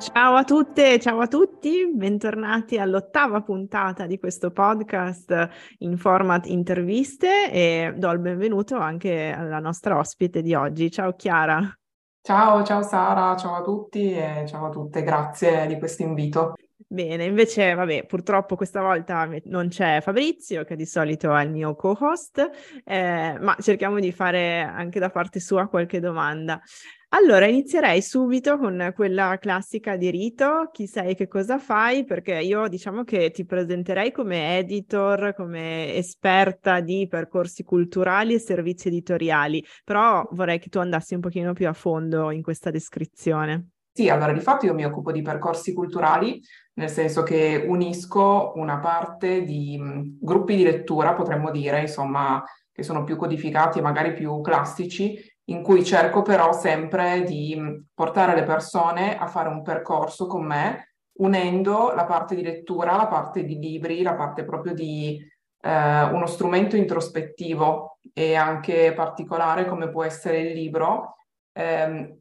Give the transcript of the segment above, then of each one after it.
Ciao a tutte, ciao a tutti, bentornati all'ottava puntata di questo podcast in format interviste e do il benvenuto anche alla nostra ospite di oggi. Ciao Chiara. Ciao, ciao Sara, ciao a tutti e ciao a tutte, grazie di questo invito. Bene, invece, vabbè, purtroppo questa volta non c'è Fabrizio, che di solito è il mio co-host, eh, ma cerchiamo di fare anche da parte sua qualche domanda. Allora, inizierei subito con quella classica di rito, chi sei, che cosa fai, perché io diciamo che ti presenterei come editor, come esperta di percorsi culturali e servizi editoriali, però vorrei che tu andassi un pochino più a fondo in questa descrizione. Sì, allora di fatto io mi occupo di percorsi culturali, nel senso che unisco una parte di mh, gruppi di lettura, potremmo dire, insomma, che sono più codificati e magari più classici, in cui cerco però sempre di portare le persone a fare un percorso con me, unendo la parte di lettura, la parte di libri, la parte proprio di eh, uno strumento introspettivo e anche particolare come può essere il libro, ehm,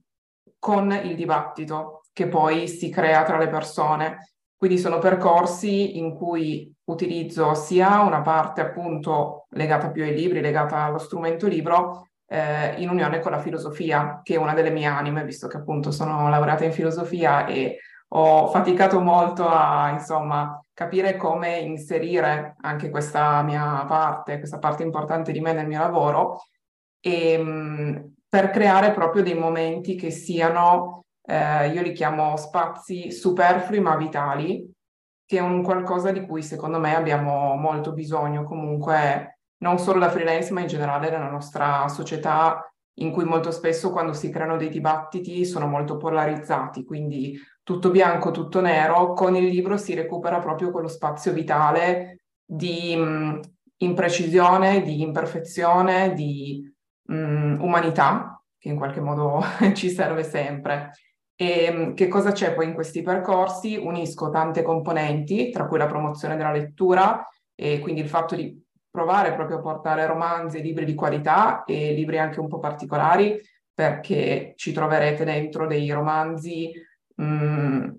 con il dibattito che poi si crea tra le persone. Quindi sono percorsi in cui utilizzo sia una parte appunto legata più ai libri, legata allo strumento libro, eh, in unione con la filosofia, che è una delle mie anime, visto che appunto sono laureata in filosofia e ho faticato molto a, insomma, capire come inserire anche questa mia parte, questa parte importante di me nel mio lavoro, e, mh, per creare proprio dei momenti che siano, eh, io li chiamo spazi superflui ma vitali, che è un qualcosa di cui secondo me abbiamo molto bisogno. Comunque non solo da freelance, ma in generale nella nostra società in cui molto spesso quando si creano dei dibattiti sono molto polarizzati, quindi tutto bianco, tutto nero, con il libro si recupera proprio quello spazio vitale di mh, imprecisione, di imperfezione, di mh, umanità, che in qualche modo ci serve sempre. E che cosa c'è poi in questi percorsi? Unisco tante componenti, tra cui la promozione della lettura e quindi il fatto di provare proprio a portare romanzi e libri di qualità e libri anche un po' particolari, perché ci troverete dentro dei romanzi, mh, mm,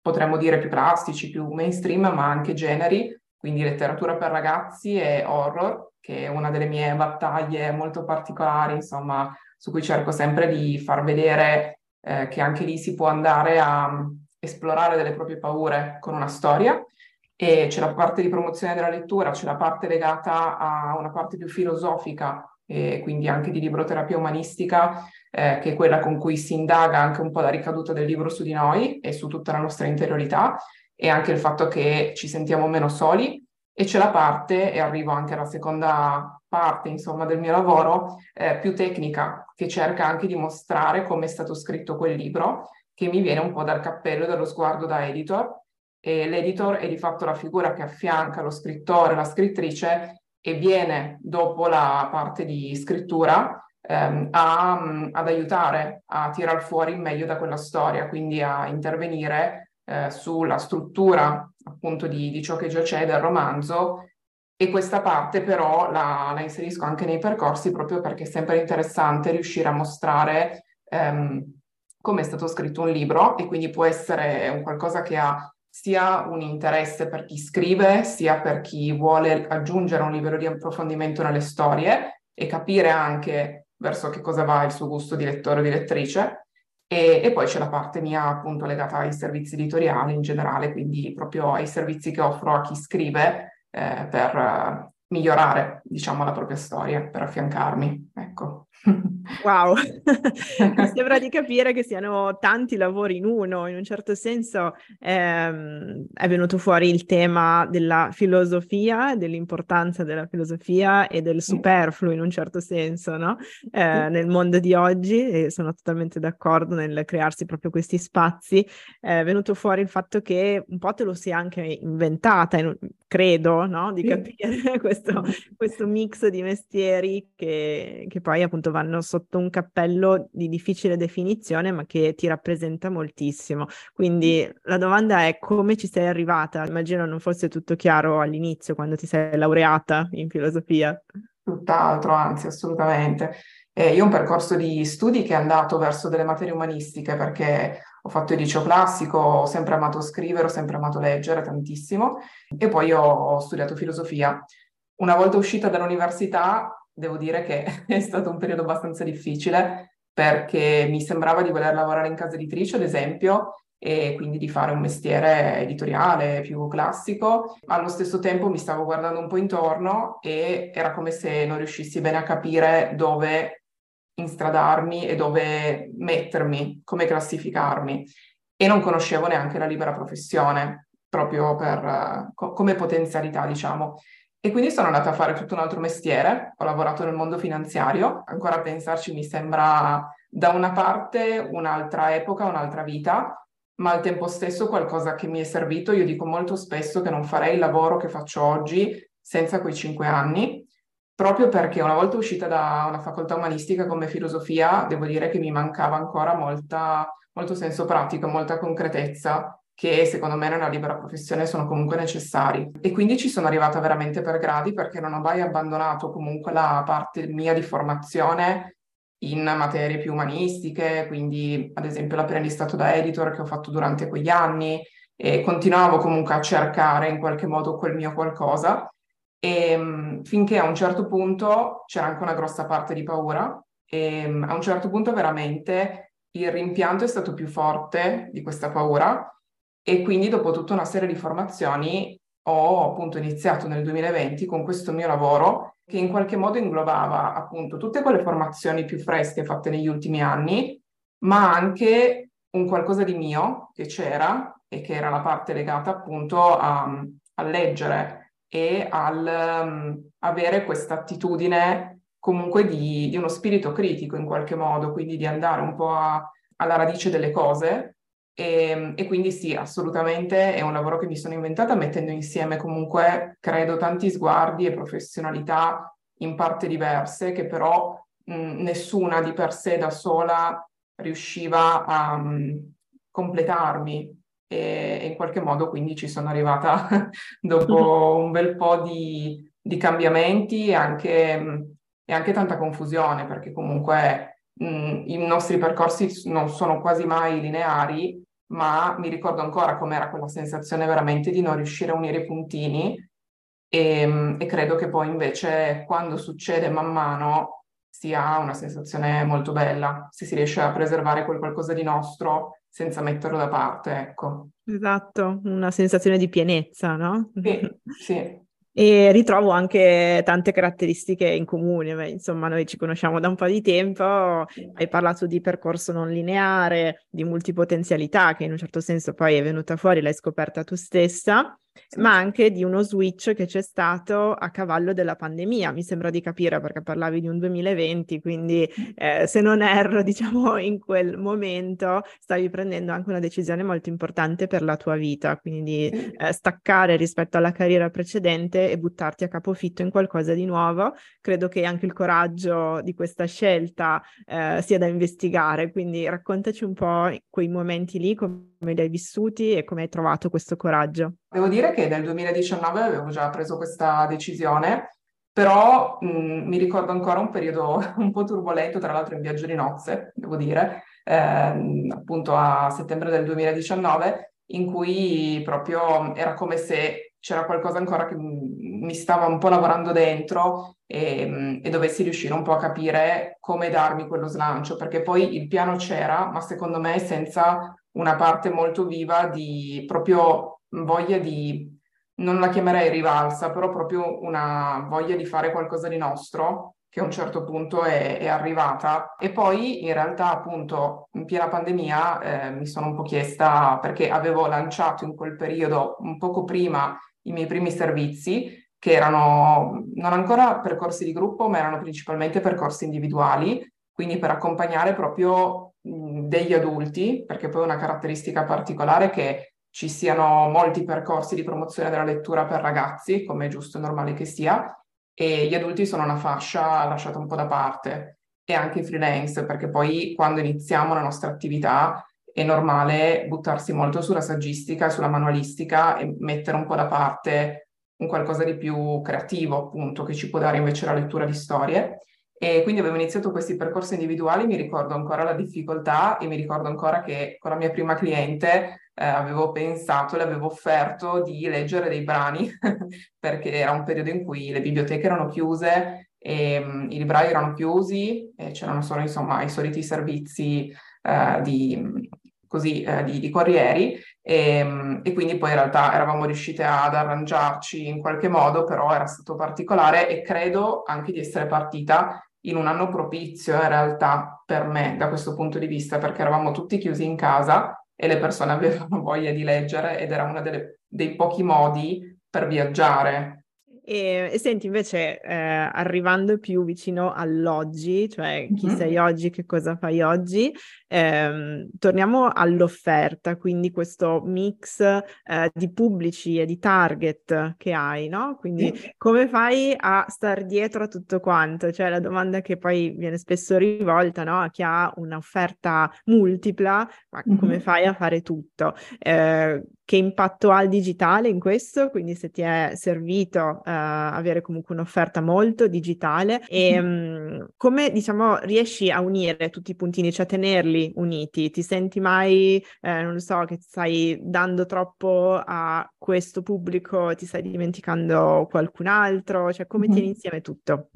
potremmo dire più plastici, più mainstream, ma anche generi, quindi letteratura per ragazzi e horror, che è una delle mie battaglie molto particolari, insomma, su cui cerco sempre di far vedere eh, che anche lì si può andare a mm, esplorare delle proprie paure con una storia e c'è la parte di promozione della lettura, c'è la parte legata a una parte più filosofica e quindi anche di libroterapia umanistica, eh, che è quella con cui si indaga anche un po' la ricaduta del libro su di noi e su tutta la nostra interiorità e anche il fatto che ci sentiamo meno soli. E c'è la parte, e arrivo anche alla seconda parte, insomma, del mio lavoro, eh, più tecnica, che cerca anche di mostrare come è stato scritto quel libro, che mi viene un po' dal cappello e dallo sguardo da editor, e l'editor è di fatto la figura che affianca lo scrittore, la scrittrice e viene dopo la parte di scrittura ehm, a, ad aiutare a tirar fuori il meglio da quella storia, quindi a intervenire eh, sulla struttura appunto di, di, ciò che già c'è del romanzo e questa parte però la, la, inserisco anche nei percorsi proprio perché è sempre interessante riuscire a mostrare ehm, come è stato scritto un libro e quindi può essere un qualcosa che ha sia un interesse per chi scrive, sia per chi vuole aggiungere un livello di approfondimento nelle storie e capire anche verso che cosa va il suo gusto di lettore o di lettrice. E, e, poi c'è la parte mia appunto legata ai servizi editoriali in generale, quindi proprio ai servizi che offro a chi scrive eh, per migliorare, diciamo, la propria storia per affiancarmi. Ecco. Wow, mi sembra di capire che siano tanti lavori in uno, in un certo senso ehm, è venuto fuori il tema della filosofia, dell'importanza della filosofia e del superfluo in un certo senso, no? Eh, nel mondo di oggi e sono totalmente d'accordo nel crearsi proprio questi spazi, è venuto fuori il fatto che un po' te lo sia anche inventata, credo, no? Di capire questo, questo mix di mestieri che, che poi appunto appunto vanno sotto un cappello di difficile definizione, ma che ti rappresenta moltissimo. Quindi la domanda è come ci sei arrivata? Immagino non fosse tutto chiaro all'inizio, quando ti sei laureata in filosofia. Tutt'altro, anzi, assolutamente. Eh, io ho un percorso di studi che è andato verso delle materie umanistiche perché ho fatto il liceo classico, ho sempre amato scrivere, ho sempre amato leggere tantissimo e poi ho studiato filosofia. Una volta uscita dall'università devo dire che è stato un periodo abbastanza difficile perché mi sembrava di voler lavorare in casa editrice, ad esempio, e quindi di fare un mestiere editoriale più classico. Allo stesso tempo mi stavo guardando un po' intorno e era come se non riuscissi bene a capire dove instradarmi e dove mettermi, come classificarmi. E non conoscevo neanche la libera professione, proprio per, uh, come potenzialità, diciamo. E quindi sono andata a fare tutto un altro mestiere, ho lavorato nel mondo finanziario, ancora a pensarci mi sembra da una parte un'altra epoca, un'altra vita, ma al tempo stesso qualcosa che mi è servito. Io dico molto spesso che non farei il lavoro che faccio oggi senza quei cinque anni, proprio perché una volta uscita da una facoltà umanistica come filosofia, devo dire che mi mancava ancora molta, molto senso pratico, molta concretezza che secondo me nella libera professione sono comunque necessari. E quindi ci sono arrivata veramente per gradi perché non ho mai abbandonato comunque la parte mia di formazione in materie più umanistiche, quindi ad esempio l'apprendistato da editor che ho fatto durante quegli anni e continuavo comunque a cercare in qualche modo quel mio qualcosa e mm, finché a un certo punto c'era anche una grossa parte di paura e mm, a un certo punto veramente il rimpianto è stato più forte di questa paura e quindi dopo tutta una serie di formazioni ho appunto iniziato nel 2020 con questo mio lavoro che in qualche modo inglobava appunto tutte quelle formazioni più fresche fatte negli ultimi anni, ma anche un qualcosa di mio che c'era e che era la parte legata appunto a, a leggere e al um, avere questa attitudine comunque di, di, uno spirito critico in qualche modo, quindi di andare un po' a, alla radice delle cose e, ehm, e, quindi sì, assolutamente è un lavoro che mi sono inventata mettendo insieme comunque, credo, tanti sguardi e professionalità in parte diverse, che però mh, nessuna di per sé da sola riusciva a mh, completarmi. E, e, in qualche modo quindi ci sono arrivata dopo un bel po' di, di cambiamenti e anche, mh, e anche tanta confusione, perché comunque i nostri percorsi non sono quasi mai lineari ma mi ricordo ancora com'era quella sensazione veramente di non riuscire a unire i puntini e, ehm, e credo che poi invece quando succede man mano sia una sensazione molto bella, se si riesce a preservare quel qualcosa di nostro senza metterlo da parte, ecco. Esatto, una sensazione di pienezza, no? Sì, sì. E ritrovo anche tante caratteristiche in comune, Beh, insomma noi ci conosciamo da un po' di tempo, hai parlato di percorso non lineare, di multipotenzialità che in un certo senso poi è venuta fuori, l'hai scoperta tu stessa sì. ma anche di uno switch che c'è stato a cavallo della pandemia, mi sembra di capire perché parlavi di un 2020, quindi eh, se non erro, diciamo, in quel momento stavi prendendo anche una decisione molto importante per la tua vita, quindi eh, staccare rispetto alla carriera precedente e buttarti a capofitto in qualcosa di nuovo. Credo che anche il coraggio di questa scelta eh, sia da investigare, quindi raccontaci un po' quei momenti lì, come li hai vissuti e come hai trovato questo coraggio. Devo dire che nel 2019 avevo già preso questa decisione, però mh, mi ricordo ancora un periodo un po' turbolento, tra l'altro in viaggio di nozze, devo dire, ehm, appunto a settembre del 2019, in cui proprio era come se c'era qualcosa ancora che mi stava un po' lavorando dentro e, e, dovessi riuscire un po' a capire come darmi quello slancio, perché poi il piano c'era, ma secondo me senza una parte molto viva di proprio voglia di non la chiamerei rivalsa, però proprio una voglia di fare qualcosa di nostro che a un certo punto è, è arrivata. E poi in realtà appunto in piena pandemia eh, mi sono un po' chiesta, perché avevo lanciato in quel periodo, un poco prima, i miei primi servizi, che erano non ancora percorsi di gruppo, ma erano principalmente percorsi individuali, quindi per accompagnare proprio degli adulti, perché poi una caratteristica particolare è che ci siano molti percorsi di promozione della lettura per ragazzi, come è giusto e normale che sia, e gli adulti sono una fascia lasciata un po' da parte, e anche i freelance, perché poi quando iniziamo la nostra attività è normale buttarsi molto sulla saggistica sulla manualistica e mettere un po' da parte un qualcosa di più creativo, appunto, che ci può dare invece la lettura di storie. E quindi avevo iniziato questi percorsi individuali, mi ricordo ancora la difficoltà e mi ricordo ancora che con la mia prima cliente eh, avevo pensato, le avevo offerto di leggere dei brani, perché era un periodo in cui le biblioteche erano chiuse e um, i librai erano chiusi e c'erano solo insomma i soliti servizi uh, di, così, uh, di, di, corrieri. E, um, e, quindi poi in realtà eravamo riuscite ad arrangiarci in qualche modo, però era stato particolare e credo anche di essere partita in un anno propizio in realtà per me da questo punto di vista, perché eravamo tutti chiusi in casa e le persone avevano voglia di leggere ed era uno dei pochi modi per viaggiare. E, e senti, invece, eh, arrivando più vicino all'oggi, cioè chi mm-hmm. sei oggi, che cosa fai oggi, ehm, torniamo all'offerta, quindi questo mix eh, di pubblici e di target che hai, no? Quindi mm. come fai a star dietro a tutto quanto? Cioè la domanda che poi viene spesso rivolta, no? A chi ha un'offerta multipla, ma mm-hmm. come fai a fare tutto? Eh, che impatto ha il digitale in questo? Quindi se ti è servito eh, avere comunque un'offerta molto digitale e mh, come diciamo riesci a unire tutti i puntini, cioè tenerli uniti? Ti senti mai, eh, non lo so, che stai dando troppo a questo pubblico, ti stai dimenticando qualcun altro? Cioè come mm-hmm. tieni insieme tutto?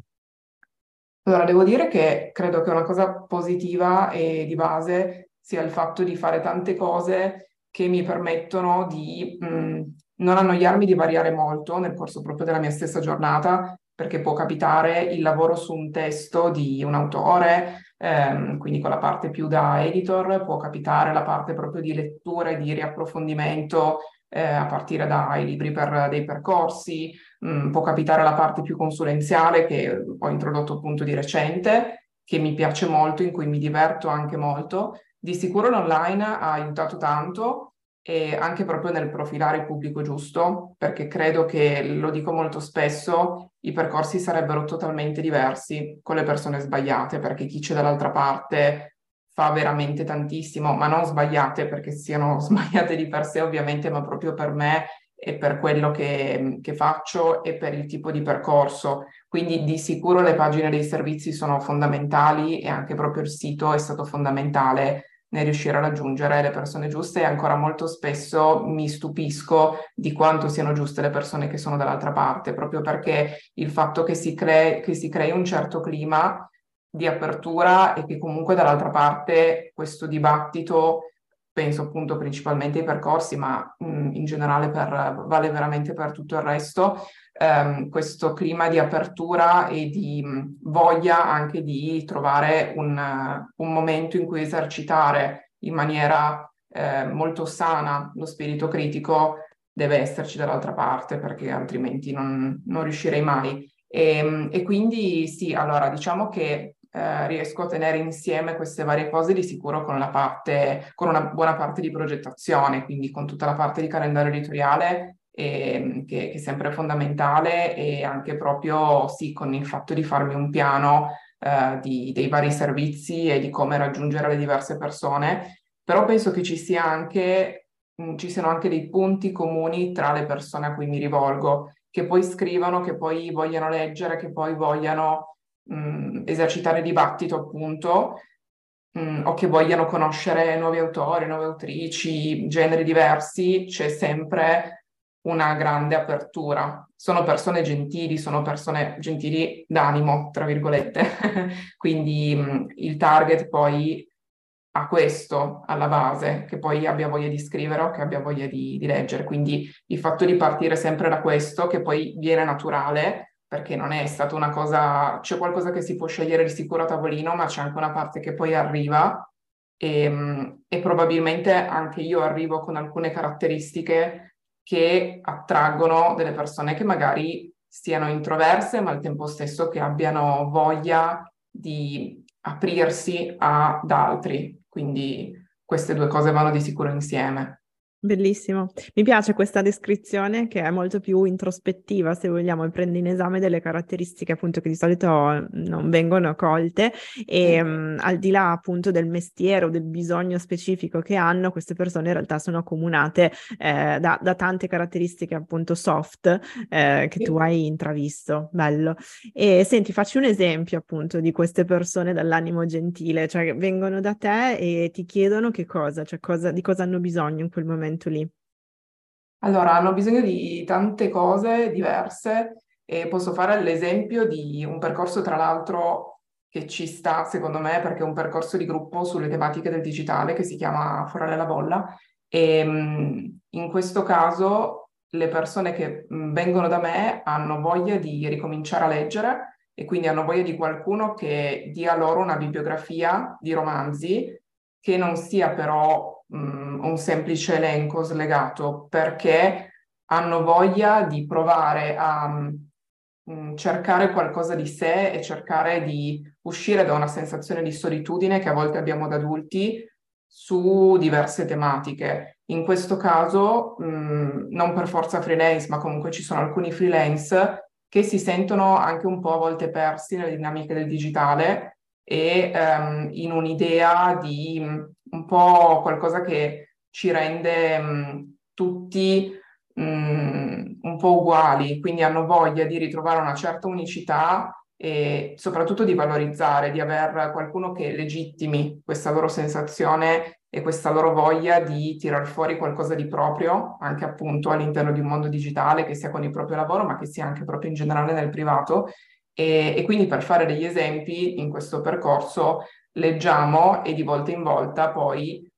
Allora, devo dire che credo che una cosa positiva e di base sia il fatto di fare tante cose che mi permettono di mh, mm, non annoiarmi di variare molto nel corso proprio della mia stessa giornata, perché può capitare il lavoro su un testo di un autore, ehm, quindi con la parte più da editor, può capitare la parte proprio di lettura e di riapprofondimento eh, a partire dai libri per dei percorsi, mh, mm, può capitare la parte più consulenziale che ho introdotto appunto di recente, che mi piace molto, in cui mi diverto anche molto di sicuro l'online ha aiutato tanto e anche proprio nel profilare il pubblico giusto, perché credo che, lo dico molto spesso, i percorsi sarebbero totalmente diversi con le persone sbagliate, perché chi c'è dall'altra parte fa veramente tantissimo, ma non sbagliate perché siano sbagliate di per sé ovviamente, ma proprio per me e per quello che, che, faccio e per il tipo di percorso. Quindi di sicuro le pagine dei servizi sono fondamentali e anche proprio il sito è stato fondamentale nel riuscire a raggiungere le persone giuste e ancora molto spesso mi stupisco di quanto siano giuste le persone che sono dall'altra parte, proprio perché il fatto che si, crei, che si crei un certo clima di apertura e che comunque dall'altra parte questo dibattito, penso appunto principalmente ai percorsi, ma mh, in generale per, vale veramente per tutto il resto, ehm, questo clima di apertura e di mh, voglia anche di trovare un, un, momento in cui esercitare in maniera eh, molto sana lo spirito critico deve esserci dall'altra parte perché altrimenti non, non riuscirei mai. E, ehm, e, quindi sì, allora diciamo che eh, riesco a tenere insieme queste varie cose di sicuro con parte, con una buona parte di progettazione, quindi con tutta la parte di calendario editoriale e, ehm, che, che, è sempre fondamentale e anche proprio sì con il fatto di farmi un piano eh, di, dei vari servizi e di come raggiungere le diverse persone, però penso che ci sia anche, mh, ci siano anche dei punti comuni tra le persone a cui mi rivolgo, che poi scrivono, che poi vogliano leggere, che poi vogliano mh, esercitare dibattito appunto, o che vogliano conoscere nuovi autori, nuove autrici, generi diversi, c'è sempre una grande apertura. Sono persone gentili, sono persone gentili d'animo, tra virgolette. Quindi mh, il target poi ha questo alla base, che poi abbia voglia di scrivere o che abbia voglia di, di leggere. Quindi il fatto di partire sempre da questo, che poi viene naturale, perché non è stata una cosa, c'è qualcosa che si può scegliere di sicuro a tavolino, ma c'è anche una parte che poi arriva e, ehm, e probabilmente anche io arrivo con alcune caratteristiche che attraggono delle persone che magari siano introverse, ma al tempo stesso che abbiano voglia di aprirsi ad altri. Quindi queste due cose vanno di sicuro insieme. Bellissimo. Mi piace questa descrizione che è molto più introspettiva, se vogliamo, e prende in esame delle caratteristiche appunto che di solito non vengono colte e um, al di là appunto del mestiere o del bisogno specifico che hanno, queste persone in realtà sono accomunate eh, da, da, tante caratteristiche appunto soft eh, che tu hai intravisto. Bello. E senti, facci un esempio appunto di queste persone dall'animo gentile, cioè vengono da te e ti chiedono che cosa, cioè cosa, di cosa hanno bisogno in quel momento momento lì? Allora, hanno bisogno di tante cose diverse e posso fare l'esempio di un percorso, tra l'altro, che ci sta, secondo me, perché è un percorso di gruppo sulle tematiche del digitale che si chiama Forale la bolla. E in questo caso le persone che vengono da me hanno voglia di ricominciare a leggere e quindi hanno voglia di qualcuno che dia loro una bibliografia di romanzi che non sia però mh, mm, un semplice elenco slegato perché hanno voglia di provare a mh, mm, cercare qualcosa di sé e cercare di uscire da una sensazione di solitudine che a volte abbiamo da adulti su diverse tematiche. In questo caso, mh, mm, non per forza freelance, ma comunque ci sono alcuni freelance che si sentono anche un po' a volte persi nelle dinamiche del digitale e um, in un'idea di un po' qualcosa che ci rende mh, tutti mh, un po' uguali, quindi hanno voglia di ritrovare una certa unicità e soprattutto di valorizzare, di avere qualcuno che legittimi questa loro sensazione e questa loro voglia di tirar fuori qualcosa di proprio, anche appunto all'interno di un mondo digitale, che sia con il proprio lavoro, ma che sia anche proprio in generale nel privato. E, e quindi per fare degli esempi in questo percorso leggiamo e di volta in volta poi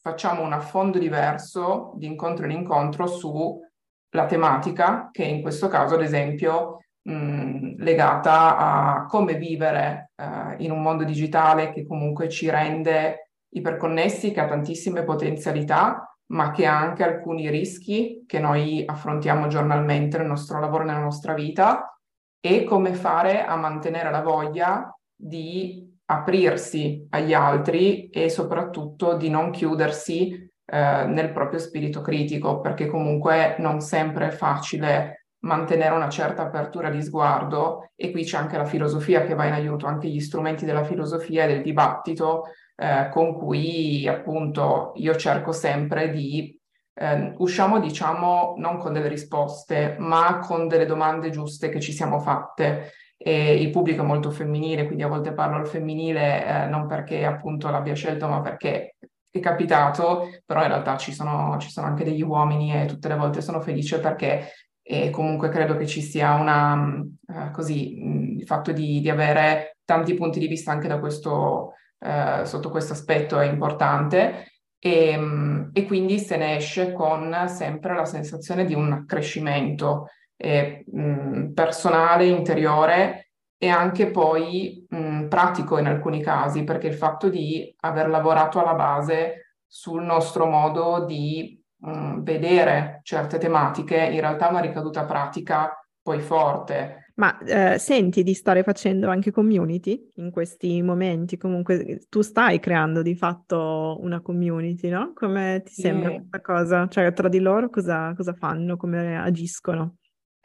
facciamo un affondo diverso di incontro in incontro sulla tematica, che in questo caso, ad esempio, mh, legata a come vivere eh, in un mondo digitale che comunque ci rende iperconnessi, che ha tantissime potenzialità, ma che ha anche alcuni rischi che noi affrontiamo giornalmente nel nostro lavoro, nella nostra vita, e come fare a mantenere la voglia di aprirsi agli altri e soprattutto di non chiudersi eh, nel proprio spirito critico, perché comunque non sempre è facile mantenere una certa apertura di sguardo e qui c'è anche la filosofia che va in aiuto, anche gli strumenti della filosofia e del dibattito eh, con cui appunto io cerco sempre di eh, usciamo diciamo non con delle risposte ma con delle domande giuste che ci siamo fatte e il pubblico è molto femminile, quindi a volte parlo al femminile eh, non perché appunto l'abbia scelto, ma perché è capitato, però in realtà ci sono, ci sono anche degli uomini e tutte le volte sono felice perché e comunque credo che ci sia una, uh, così, mh, il fatto di, di, avere tanti punti di vista anche da questo, uh, sotto questo aspetto è importante. E, mh, e, quindi se ne esce con sempre la sensazione di un accrescimento eh, mh, personale, interiore e anche poi mh, pratico in alcuni casi, perché il fatto di aver lavorato alla base sul nostro modo di mh, vedere certe tematiche in realtà ha una ricaduta pratica poi forte. Ma eh, senti di stare facendo anche community in questi momenti? Comunque tu stai creando di fatto una community, no? Come ti sembra sì. questa cosa? Cioè tra di loro cosa, cosa fanno, come agiscono?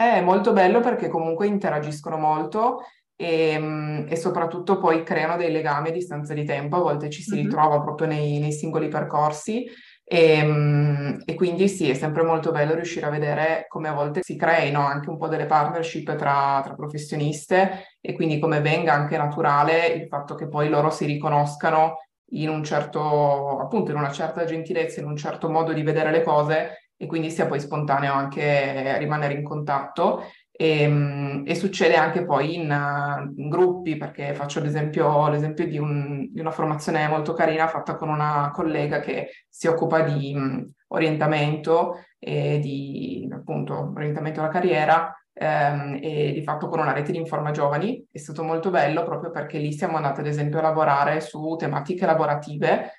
È molto bello perché comunque interagiscono molto e, mm, e, soprattutto poi creano dei legami a distanza di tempo, a volte ci si mm-hmm. ritrova proprio nei, nei singoli percorsi e, mm, e, quindi sì, è sempre molto bello riuscire a vedere come a volte si creino anche un po' delle partnership tra, tra professioniste e quindi come venga anche naturale il fatto che poi loro si riconoscano in un certo, appunto in una certa gentilezza, in un certo modo di vedere le cose e quindi sia poi spontaneo anche rimanere in contatto. e, ehm, e, succede anche poi in, in gruppi, perché faccio l'esempio, l'esempio di, un, di, una formazione molto carina fatta con una collega che si occupa di um, orientamento e di appunto orientamento alla carriera ehm, e di fatto con una rete di Informa Giovani. È stato molto bello proprio perché lì siamo andati ad esempio a lavorare su tematiche lavorative,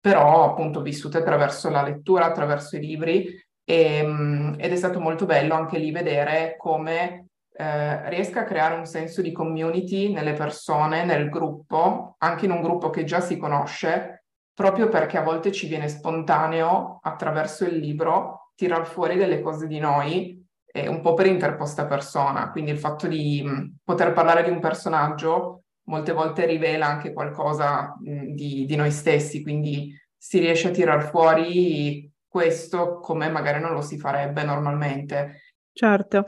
però appunto vissute attraverso la lettura, attraverso i libri e, ehm, ed è stato molto bello anche lì vedere come eh, riesca a creare un senso di community nelle persone, nel gruppo, anche in un gruppo che già si conosce, proprio perché a volte ci viene spontaneo attraverso il libro tirar fuori delle cose di noi, eh, un po' per interposta persona. Quindi il fatto di mh, poter parlare di un personaggio molte volte rivela anche qualcosa mh, di, di noi stessi, quindi si riesce a tirar fuori questo come magari non lo si farebbe normalmente. Certo,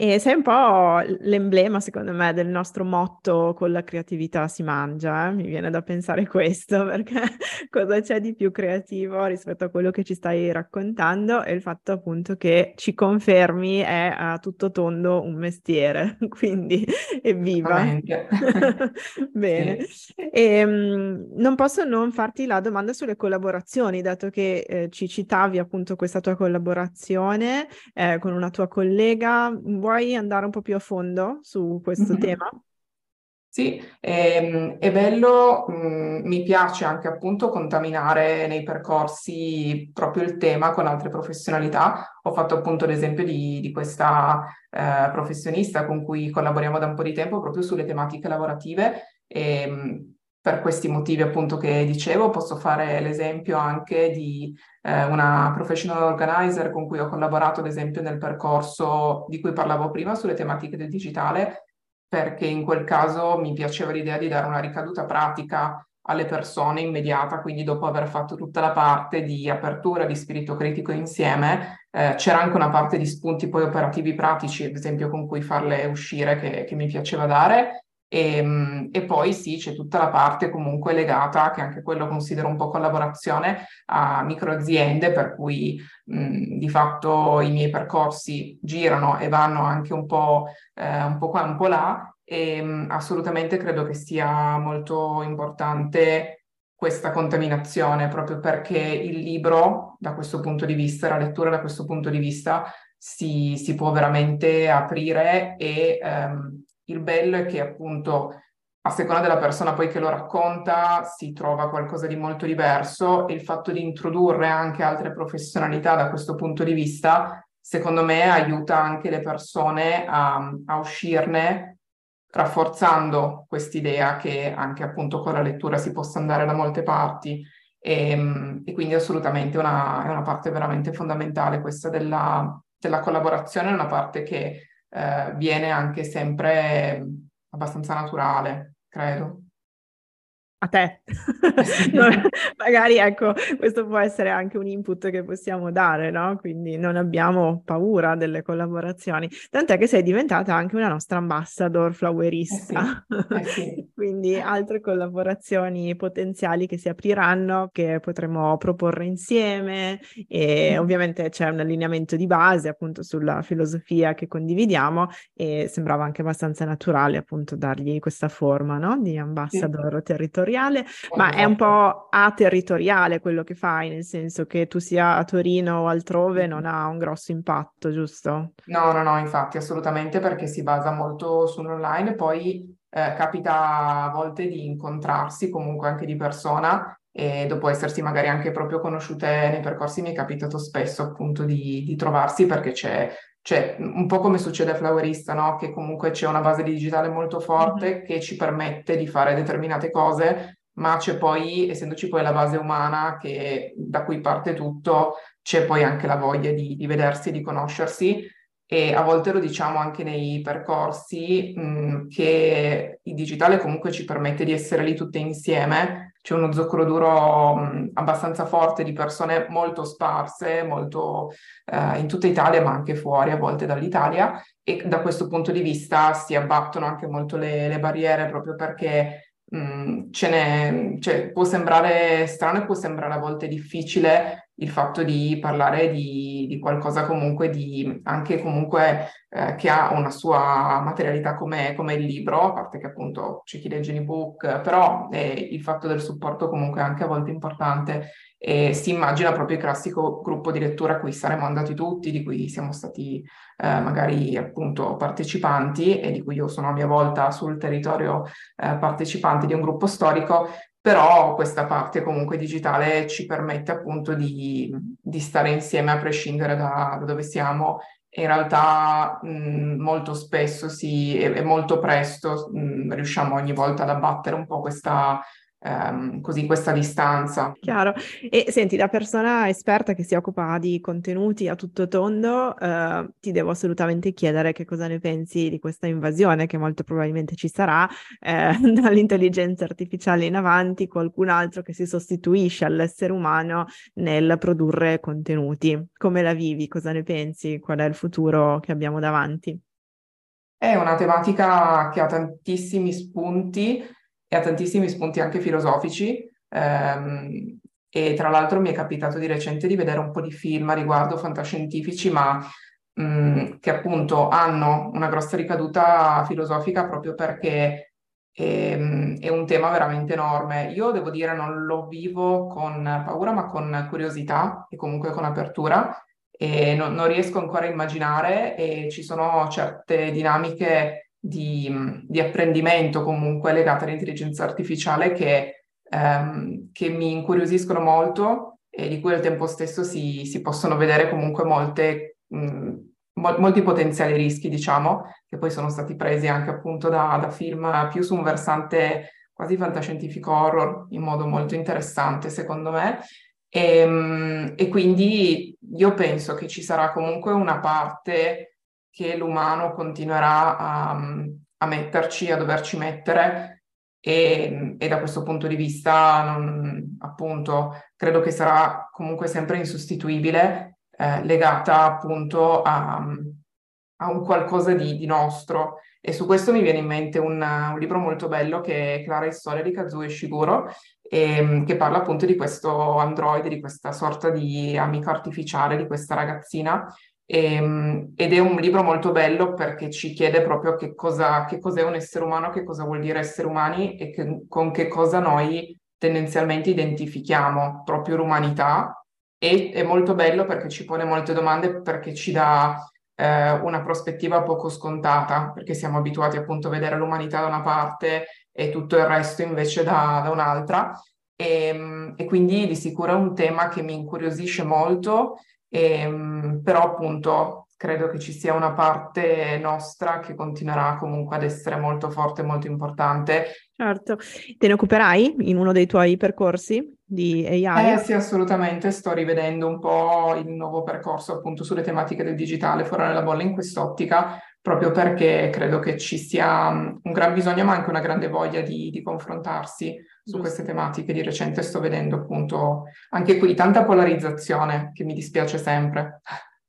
e sei un po' l'emblema, secondo me, del nostro motto con la creatività si mangia, eh? mi viene da pensare questo, perché cosa c'è di più creativo rispetto a quello che ci stai raccontando e il fatto appunto che ci confermi è a tutto tondo un mestiere, quindi evviva. Bene. Sì. E, um, non posso non farti la domanda sulle collaborazioni, dato che eh, ci citavi appunto questa tua collaborazione eh, con una tua collega vuoi andare un po' più a fondo su questo mm-hmm. tema? Sì, è, ehm, è bello, mh, mm, mi piace anche appunto contaminare nei percorsi proprio il tema con altre professionalità. Ho fatto appunto l'esempio di, di questa eh, professionista con cui collaboriamo da un po' di tempo proprio sulle tematiche lavorative e mh, mm, per questi motivi appunto che dicevo. Posso fare l'esempio anche di eh, una professional organizer con cui ho collaborato ad esempio nel percorso di cui parlavo prima sulle tematiche del digitale perché in quel caso mi piaceva l'idea di dare una ricaduta pratica alle persone immediata, quindi dopo aver fatto tutta la parte di apertura di spirito critico insieme, eh, c'era anche una parte di spunti poi operativi pratici, ad esempio con cui farle uscire che, che mi piaceva dare e, ehm, e, poi sì, c'è tutta la parte comunque legata, che anche quello considero un po' collaborazione, a microaziende, per cui mh, di fatto i miei percorsi girano e vanno anche un po', eh, un po' qua, un po' là, e mh, assolutamente credo che sia molto importante questa contaminazione, proprio perché il libro, da questo punto di vista, la lettura da questo punto di vista, si, si può veramente aprire e ehm, il bello è che appunto a seconda della persona poi che lo racconta si trova qualcosa di molto diverso e il fatto di introdurre anche altre professionalità da questo punto di vista, secondo me aiuta anche le persone a, a uscirne rafforzando quest'idea che anche appunto con la lettura si possa andare da molte parti. E, e quindi assolutamente una, è una parte veramente fondamentale questa della, della collaborazione, è una parte che eh, viene anche sempre abbastanza naturale, credo a te. no, magari ecco, questo può essere anche un input che possiamo dare, no? Quindi non abbiamo paura delle collaborazioni. Tant'è che sei diventata anche una nostra ambassador flowerista. Eh sì, eh sì. Quindi altre collaborazioni potenziali che si apriranno, che potremo proporre insieme e mm. ovviamente c'è un allineamento di base appunto sulla filosofia che condividiamo e sembrava anche abbastanza naturale appunto dargli questa forma, no? Di ambassador sì. territoriale territoriale, ma è un po' aterritoriale quello che fai, nel senso che tu sia a Torino o altrove non ha un grosso impatto, giusto? No, no, no, infatti assolutamente perché si basa molto sull'online, poi eh, capita a volte di incontrarsi comunque anche di persona e dopo essersi magari anche proprio conosciute nei percorsi mi è capitato spesso appunto di, di trovarsi perché c'è cioè, un po' come succede a Flowerista, no? Che comunque c'è una base digitale molto forte mm-hmm. che ci permette di fare determinate cose, ma c'è poi, essendoci poi la base umana che, da cui parte tutto, c'è poi anche la voglia di, di vedersi di conoscersi e a volte lo diciamo anche nei percorsi mh, che il digitale comunque ci permette di essere lì tutte insieme. C'è uno zoccolo duro abbastanza forte di persone molto sparse, molto eh, in tutta Italia, ma anche fuori a volte dall'Italia. E da questo punto di vista si abbattono anche molto le, le barriere proprio perché mh, cioè, può sembrare strano e può sembrare a volte difficile il fatto di parlare di, di qualcosa comunque di anche comunque eh, che ha una sua materialità come, come, il libro, a parte che appunto c'è chi legge in ebook, però eh, il fatto del supporto comunque è anche a volte importante e si immagina proprio il classico gruppo di lettura a cui saremmo andati tutti, di cui siamo stati eh, magari appunto partecipanti e di cui io sono a mia volta sul territorio eh, partecipante di un gruppo storico, però questa parte comunque digitale ci permette appunto di, di stare insieme a prescindere da, da dove siamo. In realtà mh, molto spesso si, e, molto presto mh, riusciamo ogni volta ad abbattere un po' questa, ehm, così questa distanza. Chiaro. E senti, da persona esperta che si occupa di contenuti a tutto tondo, eh, ti devo assolutamente chiedere che cosa ne pensi di questa invasione che molto probabilmente ci sarà eh, dall'intelligenza artificiale in avanti, qualcun altro che si sostituisce all'essere umano nel produrre contenuti. Come la vivi? Cosa ne pensi? Qual è il futuro che abbiamo davanti? È una tematica che ha tantissimi spunti e ha tantissimi spunti anche filosofici. Ehm, e tra l'altro mi è capitato di recente di vedere un po' di film a riguardo fantascientifici, ma mh, mm, che appunto hanno una grossa ricaduta filosofica proprio perché è, ehm, è, un tema veramente enorme. Io devo dire non lo vivo con paura, ma con curiosità e comunque con apertura e non, non riesco ancora a immaginare e ci sono certe dinamiche di, di apprendimento comunque legate all'intelligenza artificiale che, ehm, che, mi incuriosiscono molto e di cui al tempo stesso si, si possono vedere comunque molte, mh, mo- molti potenziali rischi, diciamo, che poi sono stati presi anche appunto da, da film più su un versante quasi fantascientifico horror in modo molto interessante secondo me. E, ehm, e, quindi io penso che ci sarà comunque una parte che l'umano continuerà a, a metterci, a doverci mettere e, e, da questo punto di vista non, appunto credo che sarà comunque sempre insostituibile, eh, legata appunto a, a, un qualcosa di, di, nostro. E su questo mi viene in mente un, un libro molto bello che è Clara e storia di Kazuo Ishiguro, e, che parla appunto di questo androide, di questa sorta di amico artificiale di questa ragazzina e, ehm, ed è un libro molto bello perché ci chiede proprio che, cosa, che cos'è un essere umano, che cosa vuol dire essere umani e che, con che cosa noi tendenzialmente identifichiamo proprio l'umanità. E è molto bello perché ci pone molte domande, perché ci dà eh, una prospettiva poco scontata, perché siamo abituati appunto a vedere l'umanità da una parte e tutto il resto invece da, da un'altra. E, ehm, e, quindi di sicuro è un tema che mi incuriosisce molto e, ehm, però appunto credo che ci sia una parte nostra che continuerà comunque ad essere molto forte e molto importante. Certo, te ne occuperai in uno dei tuoi percorsi di AI? Eh sì, assolutamente, sto rivedendo un po' il nuovo percorso appunto sulle tematiche del digitale fuori nella bolla in quest'ottica, proprio perché credo che ci sia mm, un gran bisogno ma anche una grande voglia di, di confrontarsi su queste tematiche. Di recente sto vedendo appunto anche qui tanta polarizzazione che mi dispiace sempre.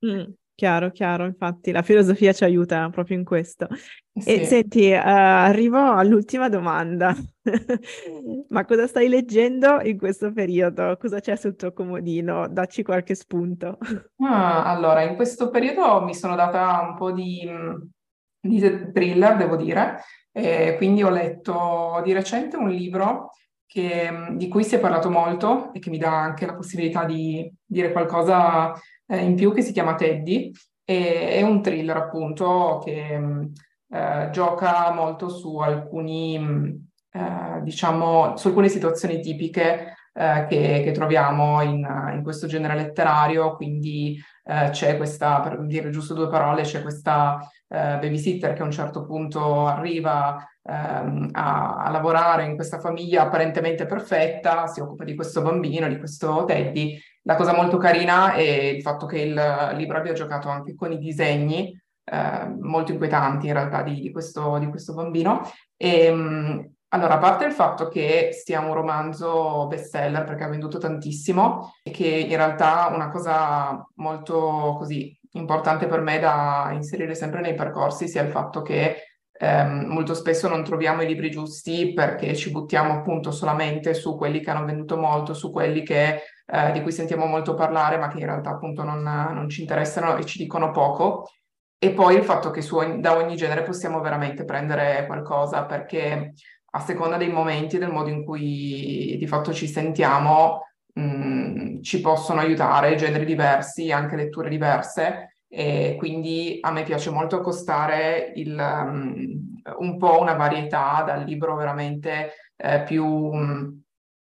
Mm, chiaro, chiaro, infatti la filosofia ci aiuta proprio in questo. Sì. E senti, uh, arrivo all'ultima domanda. Ma cosa stai leggendo in questo periodo? Cosa c'è sul tuo comodino? Dacci qualche spunto. Ah, allora, in questo periodo mi sono data un po' di, di thriller, devo dire. E quindi ho letto di recente un libro che, di cui si è parlato molto e che mi dà anche la possibilità di dire qualcosa eh, in più, che si chiama Teddy. E, è un thriller appunto che eh, gioca molto su alcuni, eh, diciamo, su alcune situazioni tipiche eh, che, che, troviamo in, in, questo genere letterario, quindi eh, c'è questa, per dire giusto due parole, c'è questa eh, babysitter che a un certo punto arriva ehm, a, a, lavorare in questa famiglia apparentemente perfetta, si occupa di questo bambino, di questo Teddy. La cosa molto carina è il fatto che il libro abbia giocato anche con i disegni, eh, molto inquietanti in realtà, di, di, questo, di questo, bambino. E, ehm, allora, a parte il fatto che sia un romanzo bestseller perché ha venduto tantissimo e che in realtà una cosa molto così importante per me da inserire sempre nei percorsi sia il fatto che ehm, molto spesso non troviamo i libri giusti perché ci buttiamo appunto solamente su quelli che hanno venduto molto, su quelli che eh, di cui sentiamo molto parlare, ma che in realtà appunto non, non ci interessano e ci dicono poco. E poi il fatto che su, da ogni genere possiamo veramente prendere qualcosa, perché a seconda dei momenti e del modo in cui di fatto ci sentiamo, mh, ci possono aiutare generi diversi, anche letture diverse. E quindi a me piace molto accostare il, um, un po' una varietà dal libro veramente eh, più um,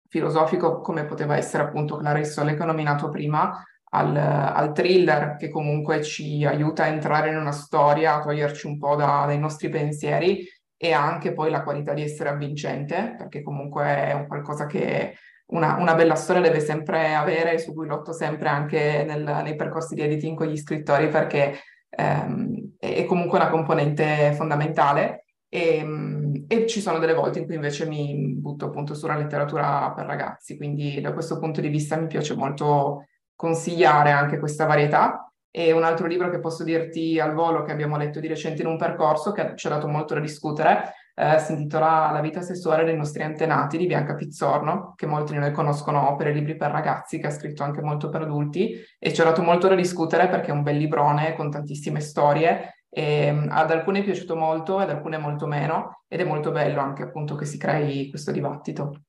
filosofico, come poteva essere appunto Clarice Sole che ho nominato prima, al, al, thriller che comunque ci aiuta a entrare in una storia, a toglierci un po' da, dai nostri pensieri e anche poi la qualità di essere avvincente, perché comunque è un qualcosa che una, una, bella storia deve sempre avere, su cui lotto sempre anche nel, nei percorsi di editing con gli scrittori, perché ehm, è comunque una componente fondamentale. E, ehm, e, ci sono delle volte in cui invece mi butto appunto sulla letteratura per ragazzi, quindi da questo punto di vista mi piace molto consigliare anche questa varietà. E un altro libro che posso dirti al volo che abbiamo letto di recente in un percorso che ci ha dato molto da discutere eh, si intitola La vita sessuale dei nostri antenati di Bianca Pizzorno, che molti di noi conoscono per i libri per ragazzi, che ha scritto anche molto per adulti, e ci ha dato molto da discutere perché è un bel librone con tantissime storie. E, um, ad alcune è piaciuto molto, ad alcune molto meno, ed è molto bello anche appunto che si crei questo dibattito.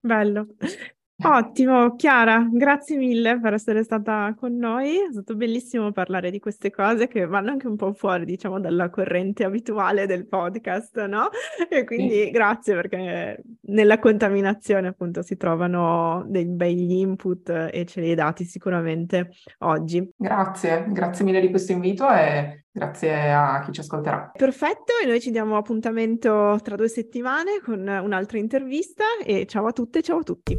Bello. Ottimo, Chiara, grazie mille per essere stata con noi. È stato bellissimo parlare di queste cose che vanno anche un po' fuori, diciamo, dalla corrente abituale del podcast, no? E quindi sì. grazie perché nella contaminazione appunto si trovano dei begli input e ce li hai dati sicuramente oggi. Grazie, grazie mille di questo invito e grazie a chi ci ascolterà. Perfetto, e noi ci diamo appuntamento tra due settimane con un'altra intervista e ciao a tutte, ciao a tutti.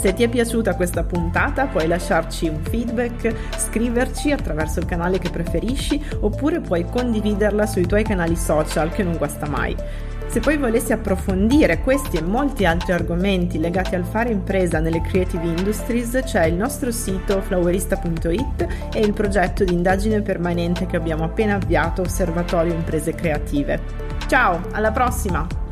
Se ti è piaciuta questa puntata puoi lasciarci un feedback, scriverci attraverso il canale che preferisci oppure puoi condividerla sui tuoi canali social che non guasta mai. Se poi volessi approfondire questi e molti altri argomenti legati al fare impresa nelle creative industries, c'è il nostro sito flowerista.it e il progetto di indagine permanente che abbiamo appena avviato, Osservatorio Imprese Creative. Ciao, alla prossima!